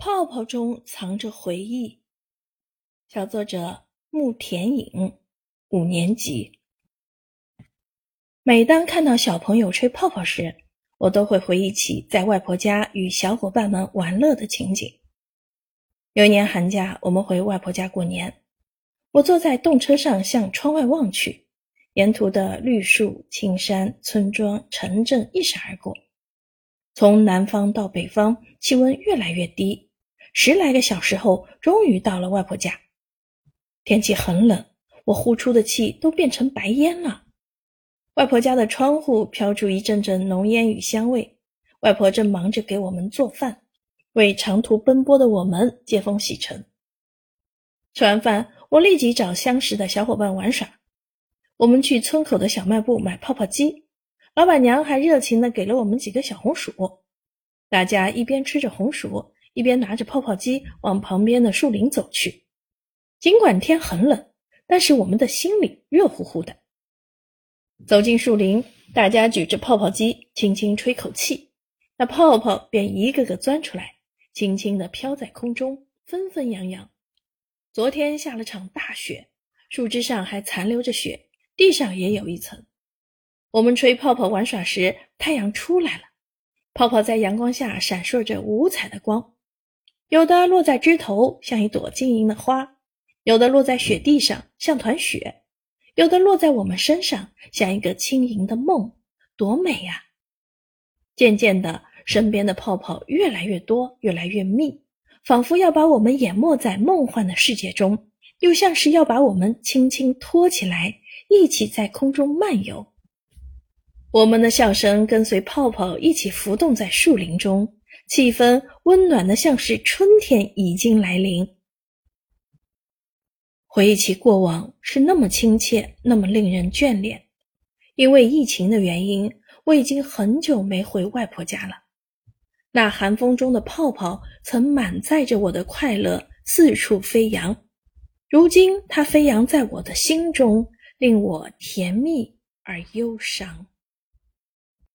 泡泡中藏着回忆。小作者木田影，五年级。每当看到小朋友吹泡泡时，我都会回忆起在外婆家与小伙伴们玩乐的情景。有一年寒假，我们回外婆家过年，我坐在动车上向窗外望去，沿途的绿树、青山、村庄、城镇一闪而过。从南方到北方，气温越来越低。十来个小时后，终于到了外婆家。天气很冷，我呼出的气都变成白烟了。外婆家的窗户飘出一阵阵浓烟与香味，外婆正忙着给我们做饭，为长途奔波的我们接风洗尘。吃完饭，我立即找相识的小伙伴玩耍。我们去村口的小卖部买泡泡机，老板娘还热情地给了我们几个小红薯。大家一边吃着红薯。一边拿着泡泡机往旁边的树林走去，尽管天很冷，但是我们的心里热乎乎的。走进树林，大家举着泡泡机，轻轻吹口气，那泡泡便一个个钻出来，轻轻地飘在空中，纷纷扬扬。昨天下了场大雪，树枝上还残留着雪，地上也有一层。我们吹泡泡玩耍时，太阳出来了，泡泡在阳光下闪烁着五彩的光。有的落在枝头，像一朵晶莹的花；有的落在雪地上，像团雪；有的落在我们身上，像一个轻盈的梦，多美呀！渐渐的，身边的泡泡越来越多，越来越密，仿佛要把我们淹没在梦幻的世界中，又像是要把我们轻轻托起来，一起在空中漫游。我们的笑声跟随泡泡一起浮动在树林中。气氛温暖的，像是春天已经来临。回忆起过往，是那么亲切，那么令人眷恋。因为疫情的原因，我已经很久没回外婆家了。那寒风中的泡泡，曾满载着我的快乐，四处飞扬。如今，它飞扬在我的心中，令我甜蜜而忧伤。